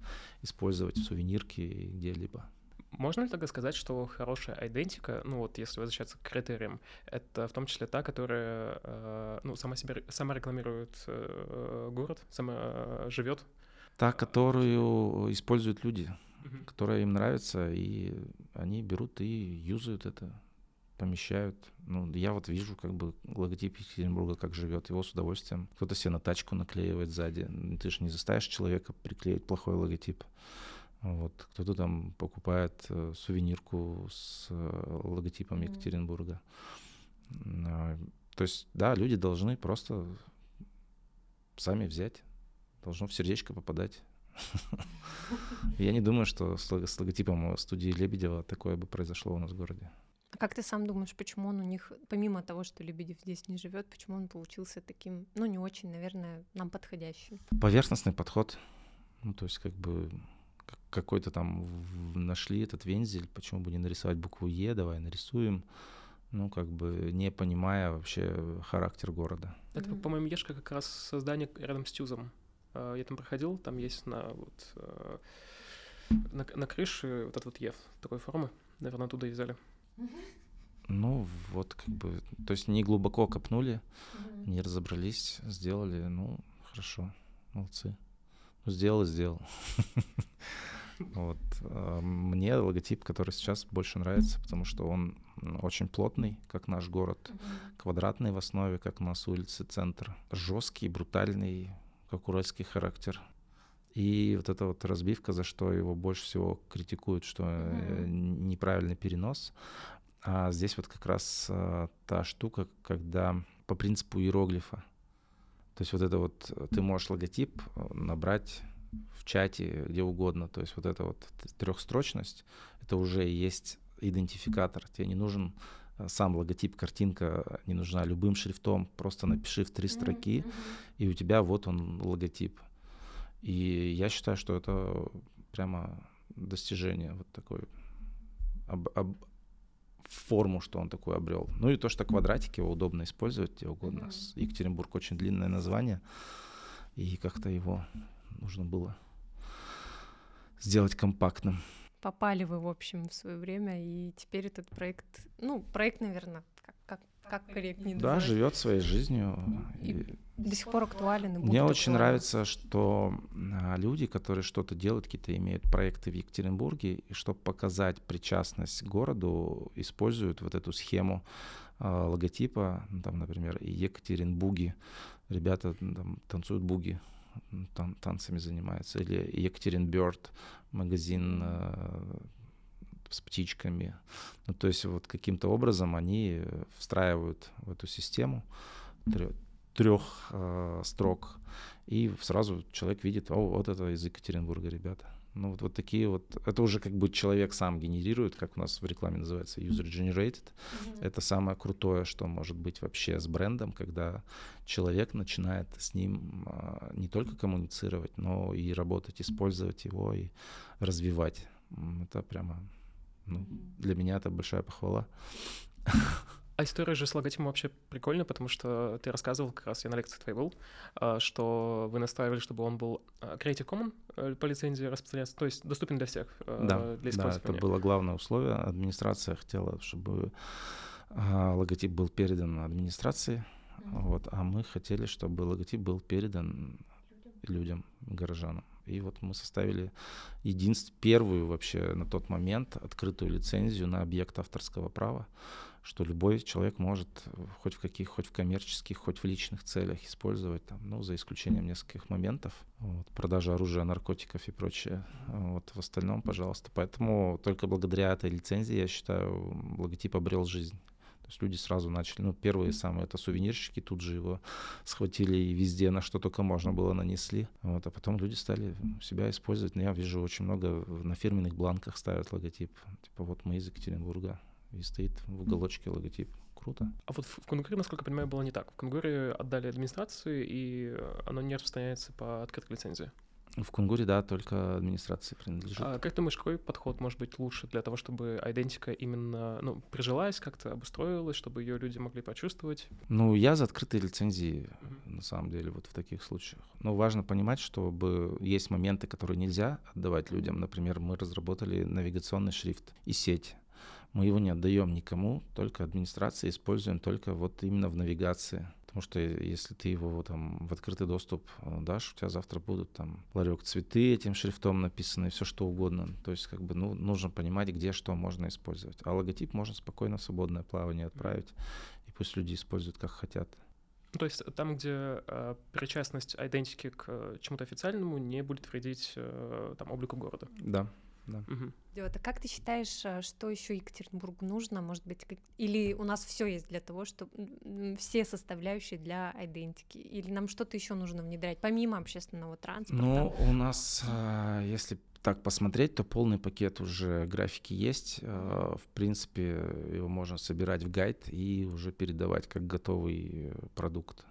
использовать в сувенирке и где-либо. Можно ли тогда сказать, что хорошая идентика, ну вот если возвращаться к критериям, это в том числе та, которая э, ну, сама себя сама рекламирует э, город, сама живет Та, которую используют люди, которая им нравится, и они берут и юзают это, помещают. Ну, я вот вижу как бы логотип Екатеринбурга, как живет, его с удовольствием. Кто-то себе на тачку наклеивает сзади. Ты же не заставишь человека приклеить плохой логотип. Вот. Кто-то там покупает э, сувенирку с э, логотипом mm-hmm. Екатеринбурга. Э, то есть, да, люди должны просто сами взять должно в сердечко попадать. Я не думаю, что с логотипом студии Лебедева такое бы произошло у нас в городе. А как ты сам думаешь, почему он у них, помимо того, что Лебедев здесь не живет, почему он получился таким, ну, не очень, наверное, нам подходящим? Поверхностный подход. Ну, то есть, как бы какой-то там нашли этот вензель, почему бы не нарисовать букву Е, давай нарисуем, ну, как бы не понимая вообще характер города. Это, по-моему, Ешка как раз создание рядом с Тюзом. Э, я там проходил, там есть на вот э, на, на крыше вот этот вот Ев такой формы, наверное, оттуда и взяли. Ну, вот как бы, то есть не глубоко копнули, mm-hmm. не разобрались, сделали, ну, хорошо, молодцы. Ну, сделал и сделал. Вот. Э, мне логотип, который сейчас больше нравится, потому что он очень плотный, как наш город, квадратный в основе, как у нас улицы, центр, жесткий, брутальный, как уральский характер. И вот эта вот разбивка, за что его больше всего критикуют, что mm-hmm. неправильный перенос. А здесь вот как раз а, та штука, когда по принципу иероглифа. То есть вот это вот, ты можешь логотип э, набрать в чате, где угодно. То есть вот эта вот трехстрочность, это уже есть идентификатор. Тебе не нужен сам логотип, картинка не нужна любым шрифтом, просто напиши в три строки, и у тебя вот он логотип. И я считаю, что это прямо достижение вот такой об, об, форму, что он такой обрел. Ну и то, что квадратики его удобно использовать где угодно. Mm-hmm. Екатеринбург очень длинное название, и как-то его нужно было сделать компактным. Попали вы, в общем, в свое время, и теперь этот проект, ну, проект, наверное, как, как, как корректнее Да, живет своей жизнью. И, и до сих пор актуален. И Мне очень актуален. нравится, что а, люди, которые что-то делают, какие-то имеют проекты в Екатеринбурге, и чтобы показать причастность к городу, используют вот эту схему э, логотипа, ну, там, например, Екатеринбуги. Ребята там, танцуют буги, тан танцами занимаются. Или Екатеринберт, магазин э, с птичками. Ну, то есть вот каким-то образом они встраивают в эту систему трех э, строк, и сразу человек видит, о, вот это из Екатеринбурга ребята. Ну вот, вот такие вот, это уже как бы человек сам генерирует, как у нас в рекламе называется user-generated. Mm-hmm. Это самое крутое, что может быть вообще с брендом, когда человек начинает с ним а, не только коммуницировать, но и работать, использовать его и развивать. Это прямо, ну, для меня это большая похвала. А история же с логотипом вообще прикольная, потому что ты рассказывал, как раз я на лекции твоей был, а, что вы настаивали, чтобы он был а, Creative Commons э, по лицензии распространяться, то есть доступен для всех, э, да, для использования. Да, это было главное условие. Администрация хотела, чтобы а, логотип был передан администрации, mm-hmm. вот, а мы хотели, чтобы логотип был передан людям, горожанам. И вот мы составили единственную, первую вообще на тот момент открытую лицензию на объект авторского права что любой человек может хоть в каких, хоть в коммерческих, хоть в личных целях использовать, там, ну, за исключением нескольких моментов, вот, продажа оружия, наркотиков и прочее. Вот, в остальном, пожалуйста. Поэтому только благодаря этой лицензии, я считаю, логотип обрел жизнь. То есть люди сразу начали, ну, первые самые это сувенирщики, тут же его схватили и везде, на что только можно было, нанесли. Вот, а потом люди стали себя использовать. Но я вижу очень много на фирменных бланках ставят логотип. Типа вот мы из Екатеринбурга и стоит в уголочке логотип. Круто. А вот в Кунгуре, насколько я понимаю, было не так. В Кунгуре отдали администрации, и оно не распространяется по открытой лицензии. В Кунгуре, да, только администрации принадлежит. А как ты думаешь, какой подход может быть лучше для того, чтобы идентика именно ну, прижилась, как-то обустроилась, чтобы ее люди могли почувствовать? Ну, я за открытые лицензии, mm-hmm. на самом деле, вот в таких случаях. Но важно понимать, чтобы есть моменты, которые нельзя отдавать людям. Например, мы разработали навигационный шрифт и сеть мы его не отдаем никому, только администрации используем только вот именно в навигации. Потому что если ты его там в открытый доступ э, дашь, у тебя завтра будут там ларек цветы этим шрифтом написаны, все что угодно. То есть как бы ну, нужно понимать, где что можно использовать. А логотип можно спокойно в свободное плавание отправить, и пусть люди используют как хотят. То есть там, где э, причастность идентики к чему-то официальному не будет вредить э, там облику города. Да да. Угу. Вот, а как ты считаешь, э, что еще Екатеринбургу нужно? Может быть, как... или у нас все есть для того, чтобы все составляющие для идентики? Или нам что-то еще нужно внедрять, помимо общественного транспорта? Ну, у нас, э, если так посмотреть, то полный пакет уже графики есть. Э, в принципе, его можно собирать в гайд и уже передавать как готовый продукт.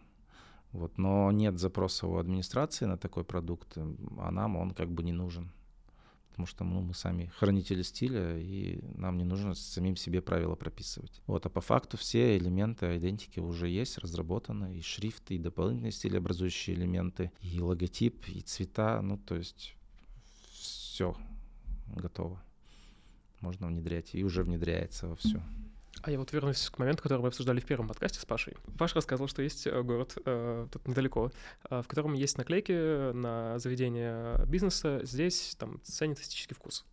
Вот. Но нет запроса у администрации на такой продукт, а нам он как бы не нужен потому что ну, мы сами хранители стиля, и нам не нужно самим себе правила прописывать. Вот, а по факту все элементы идентики уже есть, разработаны, и шрифты, и дополнительные стилеобразующие элементы, и логотип, и цвета, ну, то есть все готово. Можно внедрять, и уже внедряется во все. А я вот вернусь к моменту, который мы обсуждали в первом подкасте с Пашей. Паша рассказывал, что есть э, город э, тут недалеко, э, в котором есть наклейки на заведение бизнеса. Здесь там ценит эстетический вкус.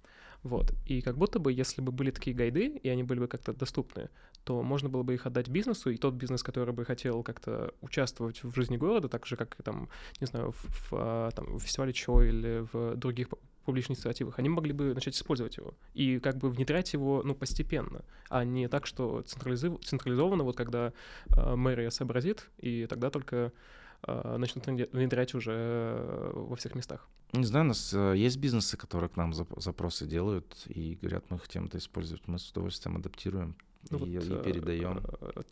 Вот. И как будто бы, если бы были такие гайды, и они были бы как-то доступны, то можно было бы их отдать бизнесу, и тот бизнес, который бы хотел как-то участвовать в жизни города, так же, как, там, не знаю, в, в, а, там, в фестивале ЧО или в других публичных инициативах, они могли бы начать использовать его и как бы внедрять его, ну, постепенно, а не так, что централизов... централизованно, вот когда э, мэрия сообразит, и тогда только э, начнут внедрять уже э, во всех местах. Не знаю, у нас э, есть бизнесы, которые к нам запросы делают и говорят, мы хотим это использовать, мы с удовольствием адаптируем ну, и, вот, и передаем.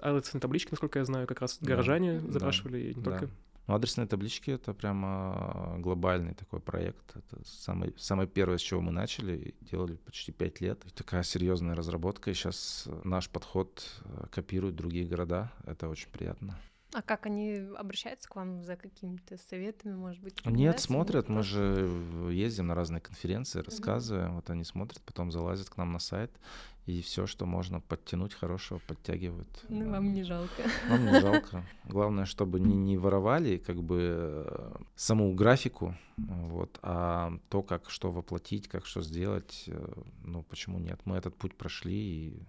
Адресные таблички, насколько я знаю, как раз горожане да, запрашивали, да, и не да. только. Ну, адресные таблички — это прямо глобальный такой проект. Это самый, самое первое, с чего мы начали, делали почти пять лет. И такая серьезная разработка, и сейчас наш подход э, копирует другие города. Это очень приятно. А как они обращаются к вам за какими-то советами, может быть? Нет, смотрят. Мы же ездим на разные конференции, рассказываем. Угу. Вот они смотрят, потом залазят к нам на сайт и все, что можно подтянуть хорошего, подтягивают. Ну, вам не жалко. Вам не жалко. Главное, чтобы не, не воровали как бы саму графику, вот, а то, как что воплотить, как что сделать, э, ну, почему нет? Мы этот путь прошли и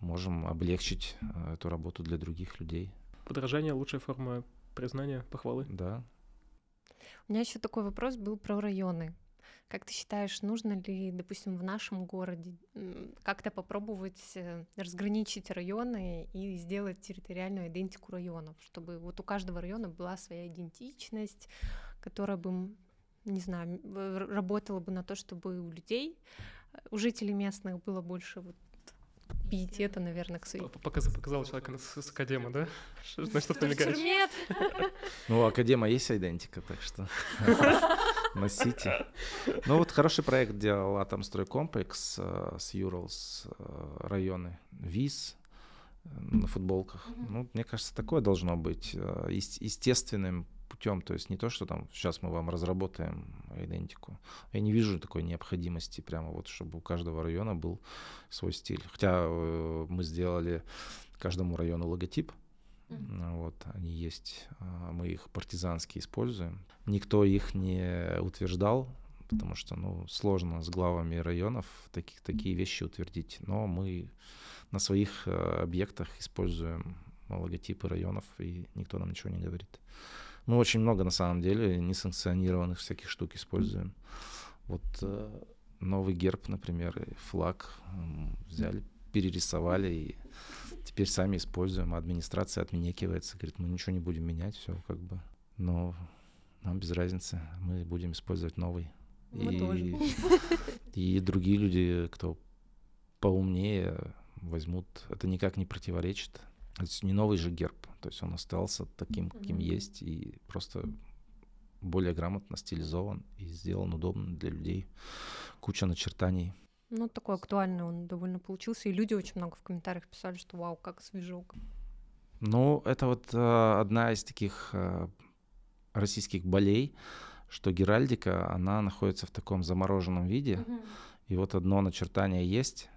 можем облегчить э, эту работу для других людей. Подражание — лучшая форма признания, похвалы. Да. У меня еще такой вопрос был про районы. Как ты считаешь, нужно ли, допустим, в нашем городе как-то попробовать э, разграничить районы и сделать территориальную идентику районов, чтобы вот у каждого района была своя идентичность, которая бы, не знаю, работала бы на то, чтобы у людей, у жителей местных было больше вот пиетета, наверное, к своей. Показал, показал человека с, с академа, да? На что ты намекаешь? Нет. Ну, академа есть идентика, так что носите. Ну, вот хороший проект делал Атомстройкомплекс э, с Юралс э, районы, ВИЗ, э, на футболках. Ну, мне кажется, такое должно быть естественным путем, то есть не то, что там сейчас мы вам разработаем идентику. Я не вижу такой необходимости прямо вот, чтобы у каждого района был свой стиль. Хотя э, мы сделали каждому району логотип, mm-hmm. вот они есть, а, мы их партизански используем. Никто их не утверждал, потому что ну сложно с главами районов таких такие вещи утвердить, но мы на своих э, объектах используем логотипы районов, и никто нам ничего не говорит. Мы очень много, на самом деле, несанкционированных всяких штук используем. Вот э, новый герб, например, и флаг взяли, перерисовали и теперь сами используем. А администрация отменекивается, говорит, мы ничего не будем менять, все как бы. Но нам без разницы, мы будем использовать новый. Мы и, тоже. и другие люди, кто поумнее, возьмут. Это никак не противоречит. Это не новый же герб. То есть он остался таким, каким mm-hmm. есть, и просто более грамотно стилизован и сделан удобно для людей. Куча начертаний. Ну, такой актуальный он довольно получился, и люди очень много в комментариях писали, что вау, как свежок. Ну, это вот э, одна из таких э, российских болей, что геральдика, она находится в таком замороженном виде, mm-hmm. и вот одно начертание есть,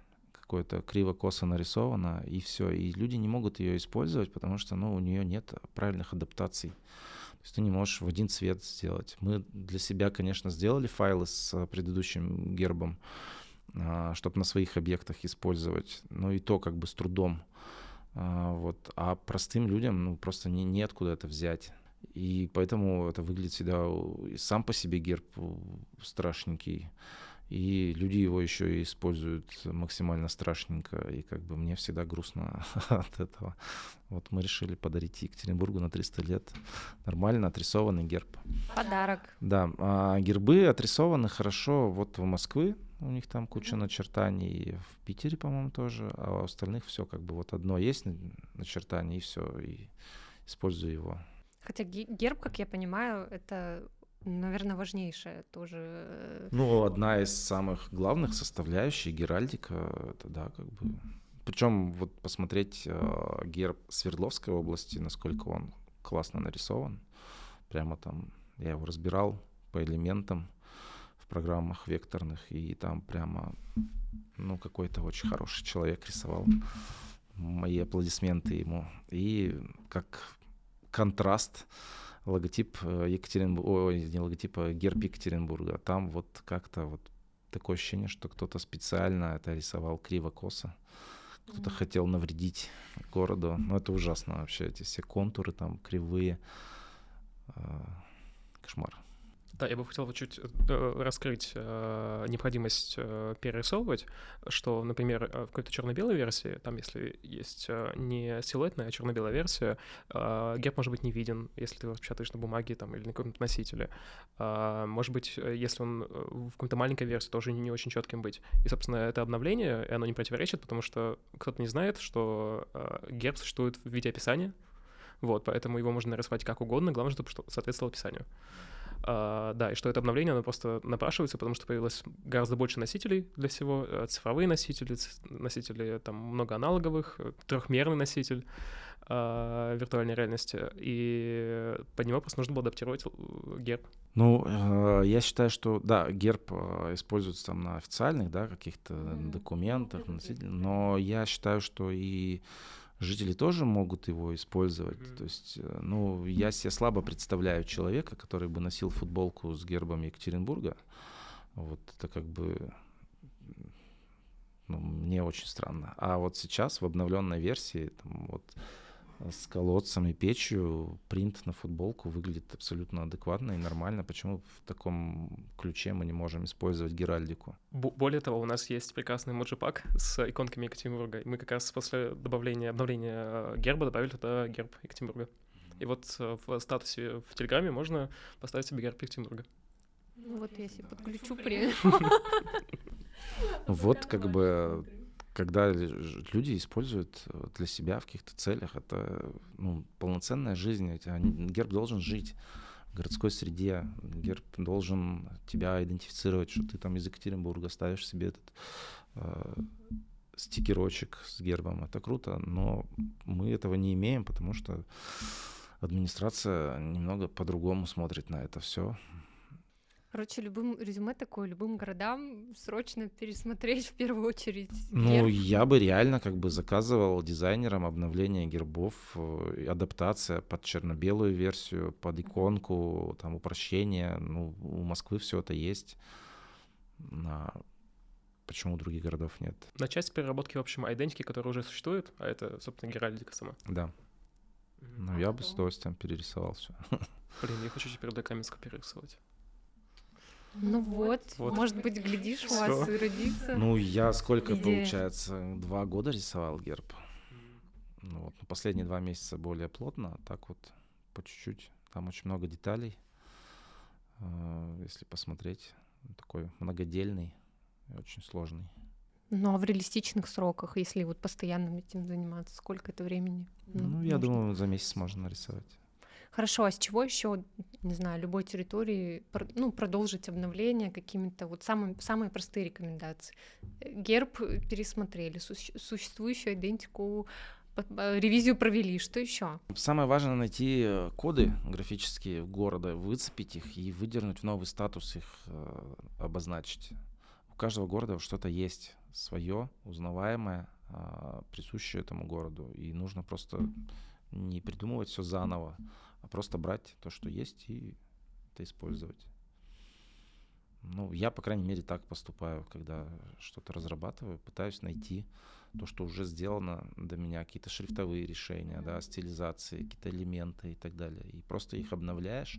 какое-то криво-косо нарисовано, и все. И люди не могут ее использовать, потому что ну, у нее нет правильных адаптаций. То есть ты не можешь в один цвет сделать. Мы для себя, конечно, сделали файлы с предыдущим гербом, а, чтобы на своих объектах использовать, но и то как бы с трудом. А, вот. А простым людям ну, просто не, неоткуда это взять. И поэтому это выглядит всегда сам по себе герб страшненький и люди его еще и используют максимально страшненько, и как бы мне всегда грустно от этого. Вот мы решили подарить Екатеринбургу на 300 лет нормально отрисованный герб. Подарок. Да, а гербы отрисованы хорошо вот в Москве, у них там куча начертаний, в Питере, по-моему, тоже, а у остальных все как бы вот одно есть начертание, и все, и использую его. Хотя герб, как я понимаю, это наверное, важнейшая тоже. Э, ну, одна из самых главных составляющих геральдика, это да, как бы. Причем вот посмотреть э, герб Свердловской области, насколько он классно нарисован, прямо там я его разбирал по элементам в программах векторных, и там прямо, ну, какой-то очень хороший человек рисовал. Мои аплодисменты ему. И как контраст логотип э, Екатеринбурга, ой, не логотип, а герб Екатеринбурга. Там вот как-то вот такое ощущение, что кто-то специально это рисовал криво-косо. Кто-то mm-hmm. хотел навредить городу. Ну, это ужасно вообще, эти все контуры там кривые. Э, кошмар. Да, я бы хотел чуть э, раскрыть э, необходимость э, перерисовывать, что, например, э, в какой-то черно-белой версии, там, если есть э, не силуэтная, а черно-белая версия, э, герб может быть не виден, если ты его печатаешь на бумаге там, или на каком-то носителе. Э, может быть, э, если он в какой-то маленькой версии, тоже не очень четким быть. И, собственно, это обновление, и оно не противоречит, потому что кто-то не знает, что э, герб существует в виде описания, вот, поэтому его можно нарисовать как угодно, главное, чтобы соответствовало описанию. Uh, да, и что это обновление, оно просто напрашивается, потому что появилось гораздо больше носителей для всего, э, цифровые носители, носители там много аналоговых, э, трехмерный носитель, э, виртуальной реальности, и под него просто нужно было адаптировать герб. Ну, э, я считаю, что, да, герб используется там на официальных, да, каких-то mm-hmm. документах, но я считаю, что и жители тоже могут его использовать. Mm-hmm. То есть, э, ну, я себе слабо представляю человека, который бы носил футболку с гербом Екатеринбурга. Вот это как бы ну, мне очень странно. А вот сейчас в обновленной версии там, вот с колодцем и печью принт на футболку выглядит абсолютно адекватно и нормально. Почему в таком ключе мы не можем использовать геральдику? Более того, у нас есть прекрасный моджипак с иконками Екатеринбурга. И мы как раз после добавления, обновления э, герба добавили туда герб Екатеринбурга. И вот э, в статусе в Телеграме можно поставить себе герб Екатеринбурга. Ну вот я себе подключу при... Вот как бы когда люди используют э, для себя в каких-то целях, это ну, полноценная жизнь. Герб должен жить в городской среде. Герб должен тебя идентифицировать, что ты там из Екатеринбурга ставишь себе этот э, стикерочек с гербом. Это круто, но мы этого не имеем, потому что администрация немного по-другому смотрит на это все. Короче, любым резюме такое, любым городам срочно пересмотреть в первую очередь. Ну, я бы реально как бы заказывал дизайнерам обновление гербов, э, адаптация под черно-белую версию, под иконку, там упрощение. Ну, у Москвы все это есть. На... Почему у других городов нет? На часть переработки, в общем, идентики, которая уже существует, а это, собственно, геральдика сама. Да. Ну, я бы с удовольствием перерисовал все. Блин, я хочу теперь до Каменска перерисовать. Ну вот, вот. может быть, глядишь, у вас и родится. Ну, я сколько, идея. получается, два года рисовал герб. Ну, вот, ну, последние два месяца более плотно, а так вот по чуть-чуть. Там очень много деталей. А, если посмотреть, такой многодельный и очень сложный. Ну а в реалистичных сроках, если вот постоянно этим заниматься, сколько это времени? Ну, ну я думаю, за месяц можно нарисовать. Хорошо, а с чего еще, не знаю, любой территории, ну, продолжить обновление какими-то вот самыми, самые простые рекомендации? Герб пересмотрели, существующую идентику ревизию провели, что еще? Самое важное найти э, коды графические города, выцепить их и выдернуть в новый статус их э, обозначить. У каждого города что-то есть свое, узнаваемое, э, присущее этому городу, и нужно просто не придумывать все заново, а просто брать то, что есть, и это использовать. Ну, я, по крайней мере, так поступаю, когда что-то разрабатываю, пытаюсь найти то, что уже сделано до меня, какие-то шрифтовые решения, да, стилизации, какие-то элементы и так далее. И просто их обновляешь,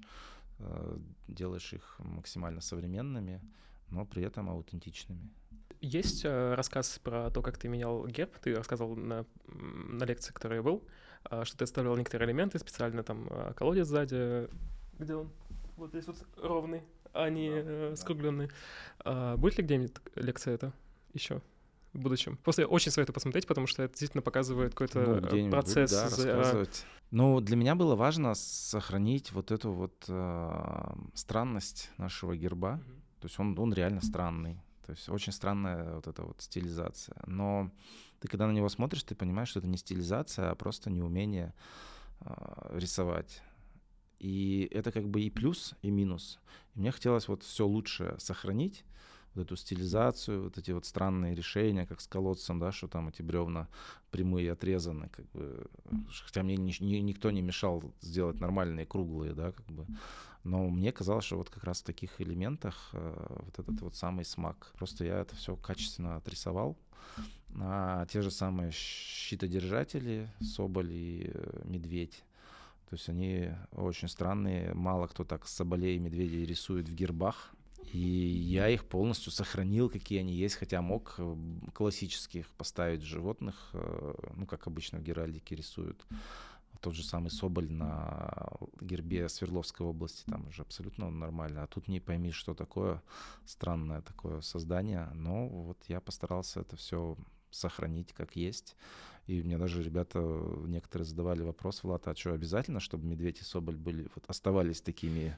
э, делаешь их максимально современными, но при этом аутентичными. Есть э, рассказ про то, как ты менял герб. Ты рассказывал на, на лекции, которой я был. А, что ты оставлял некоторые элементы, специально там а, колодец сзади, где он? Вот здесь вот ровный, а не да, э, скругленный. А, будет ли где-нибудь лекция это еще? в будущем. После очень советую посмотреть, потому что это действительно показывает какой-то ну, процесс. Будет, да, рассказывать. Ну, для меня было важно сохранить вот эту вот э, странность нашего герба. Mm-hmm. То есть он, он реально странный. То есть очень странная вот эта вот стилизация. Но ты когда на него смотришь, ты понимаешь, что это не стилизация, а просто неумение э, рисовать. И это как бы и плюс, и минус. И мне хотелось вот все лучше сохранить, вот эту стилизацию, вот эти вот странные решения, как с колодцем, да, что там эти бревна прямые отрезаны, как бы, хотя мне ни, ни, никто не мешал сделать нормальные круглые, да, как бы. Но мне казалось, что вот как раз в таких элементах э, вот этот вот самый смак. Просто я это все качественно отрисовал. А те же самые щитодержатели, соболь и э, медведь. То есть они очень странные. Мало кто так соболей и медведей рисует в гербах. И я их полностью сохранил, какие они есть, хотя мог э, классических поставить животных, ну, как обычно в Геральдике рисуют тот же самый Соболь на гербе Свердловской области, там уже абсолютно нормально. А тут не пойми, что такое странное такое создание. Но вот я постарался это все сохранить как есть. И мне даже ребята некоторые задавали вопрос, Влад, а что, обязательно, чтобы медведь и соболь были, вот оставались такими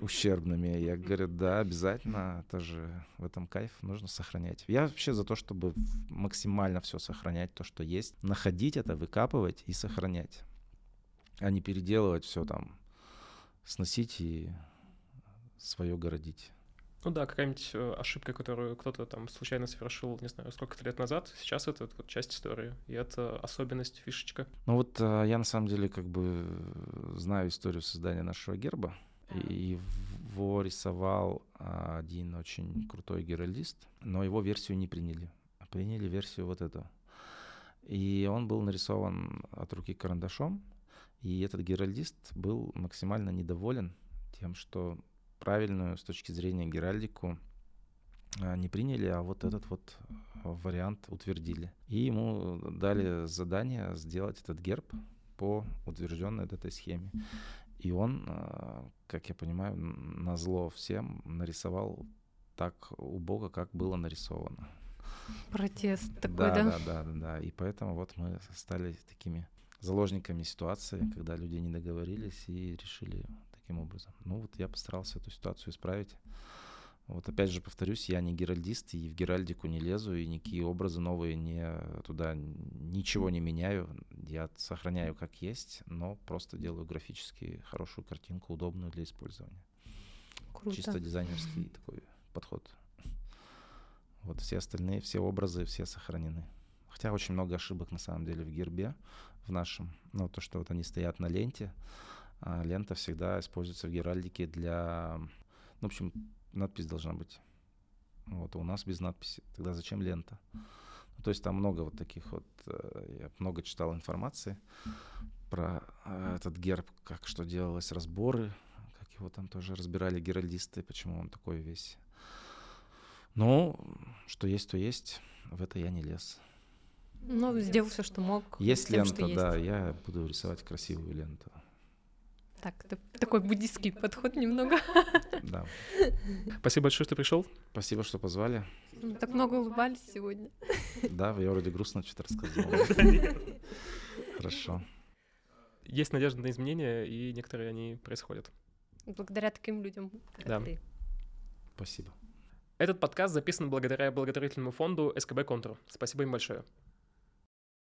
ущербными? Я говорю, да, обязательно, это же в этом кайф, нужно сохранять. Я вообще за то, чтобы максимально все сохранять, то, что есть, находить это, выкапывать и сохранять, а не переделывать все там, сносить и свое городить. Ну да, какая-нибудь э, ошибка, которую кто-то там случайно совершил, не знаю, сколько-то лет назад, сейчас это вот часть истории, и это особенность, фишечка. Ну вот э, я на самом деле как бы знаю историю создания нашего герба, и его рисовал один очень крутой геральдист, но его версию не приняли, а приняли версию вот эту. И он был нарисован от руки карандашом, и этот геральдист был максимально недоволен тем, что правильную с точки зрения геральдику а, не приняли, а вот этот вот вариант утвердили. И ему дали задание сделать этот герб по утвержденной этой схеме. И он, а, как я понимаю, на зло всем нарисовал так убого, как было нарисовано. Протест такой, да? Да, да, да, да. И поэтому вот мы стали такими заложниками ситуации, когда люди не договорились и решили таким образом. Ну вот я постарался эту ситуацию исправить. Вот опять же повторюсь, я не геральдист и в геральдику не лезу, и никакие образы новые не туда ничего не меняю. Я сохраняю как есть, но просто делаю графически хорошую картинку, удобную для использования. Круто. Чисто дизайнерский такой подход. Вот все остальные, все образы, все сохранены. Хотя очень много ошибок на самом деле в гербе, в нашем. Ну, то, что вот они стоят на ленте, лента всегда используется в геральдике для... Ну, в общем, надпись должна быть. Вот, а у нас без надписи. Тогда зачем лента? Ну, то есть там много вот таких вот... Э, я много читал информации про э, этот герб, как что делалось, разборы, как его там тоже разбирали геральдисты, почему он такой весь. Ну, что есть, то есть. В это я не лез. Ну, сделал все, что мог. Есть тем, лента, да, есть. я буду рисовать красивую ленту. Так, такой буддийский подход немного. Да. Спасибо большое, что пришел. Спасибо, что позвали. Мы так много улыбались сегодня. Да, я вроде грустно что-то рассказывал. Хорошо. Есть надежда на изменения, и некоторые они происходят. Благодаря таким людям, как да. ты. Спасибо. Этот подкаст записан благодаря благотворительному фонду СКБ «Контур». Спасибо им большое.